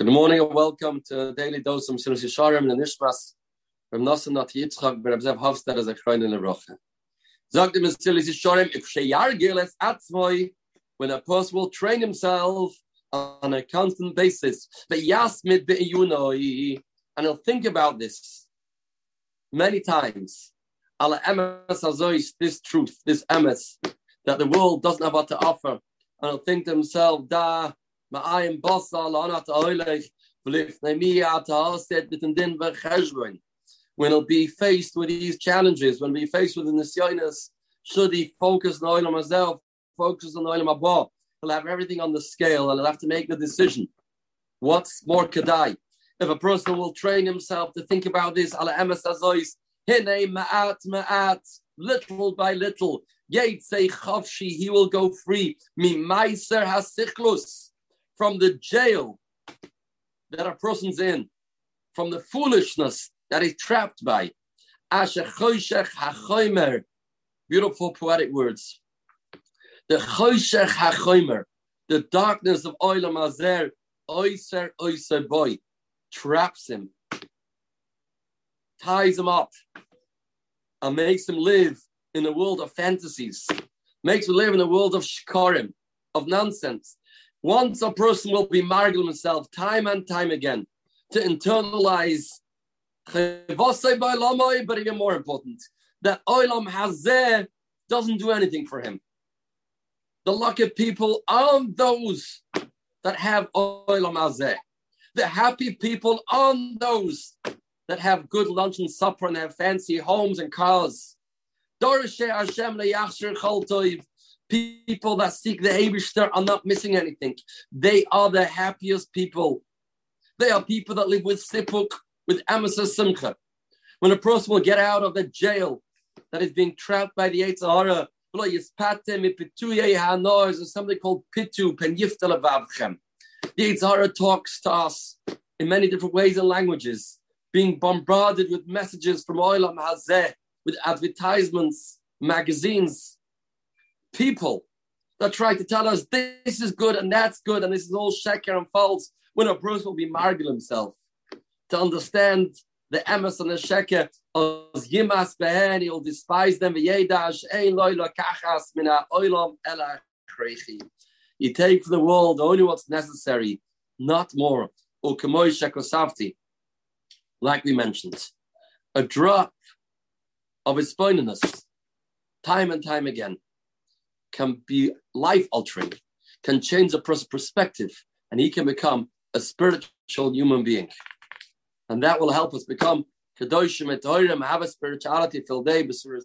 Good morning and welcome to Daily Dose from Mesilas Yesharim and Nishmas from Nasan Nat Yitzchak but Abzev Hofstad as a Chrein in the Rocha. Sagt im Mesilas Yesharim, if Sheyar Giles Atzmoi, when a person will train himself on a constant basis, but Yasmid Be'yunoi, and he'll think about this many times. Ala emes azois, this truth, this emes, that the world doesn't have what to offer. And he'll think to himself, da, ma'ayim basa, la'anat ha'oilech, when he'll be faced with these challenges, when he'll be faced with the nisyonis, should he focus on oilam himself, focus on oilam abba, he'll have everything on the scale and he'll have to make the decision. What's more kadai? If a person will train himself to think about this, ala emes azois, hine ma'at ma'at, little by little, yet say chavshi, he will go free. Mi meiser hasichlus, from the jail that a person's in, from the foolishness that he's trapped by. Beautiful poetic words. The choshech hachomer, the darkness of oilam azer, oiser oiser boy, traps him, ties him up, and makes him live in a world of fantasies, makes him live in a world of shikarim, of nonsense. Once a person will be margul himself time and time again to internalize but even more important, that oilam hazeh doesn't do anything for him. The lucky people are those that have oilam hazeh. The happy people are those that have good lunch and supper and have fancy homes and cars. People that seek the Abishter are not missing anything. They are the happiest people. They are people that live with Sipuk, with Amasa Simcha. When a person will get out of the jail that is being trapped by the Yetzer Hara, there's something called Pitu Pen The Yetzer Hara talks to us in many different ways and languages, being bombarded with messages from Oilam Hazeh, with advertisements, magazines, people that try to tell us this is good and that's good and this is all sheker and false, when a person will be margil himself to understand the emes and the sheker of yimas behen, he'll despise them, v'yedash, ein loyla kachas mina. You take for the world only what's necessary, not more. Like we mentioned. A drop of his time and time again, can be life altering, can change a person's perspective, and he can become a spiritual human being. And that will help us become Kedoshim et have a spirituality filled day, Basuras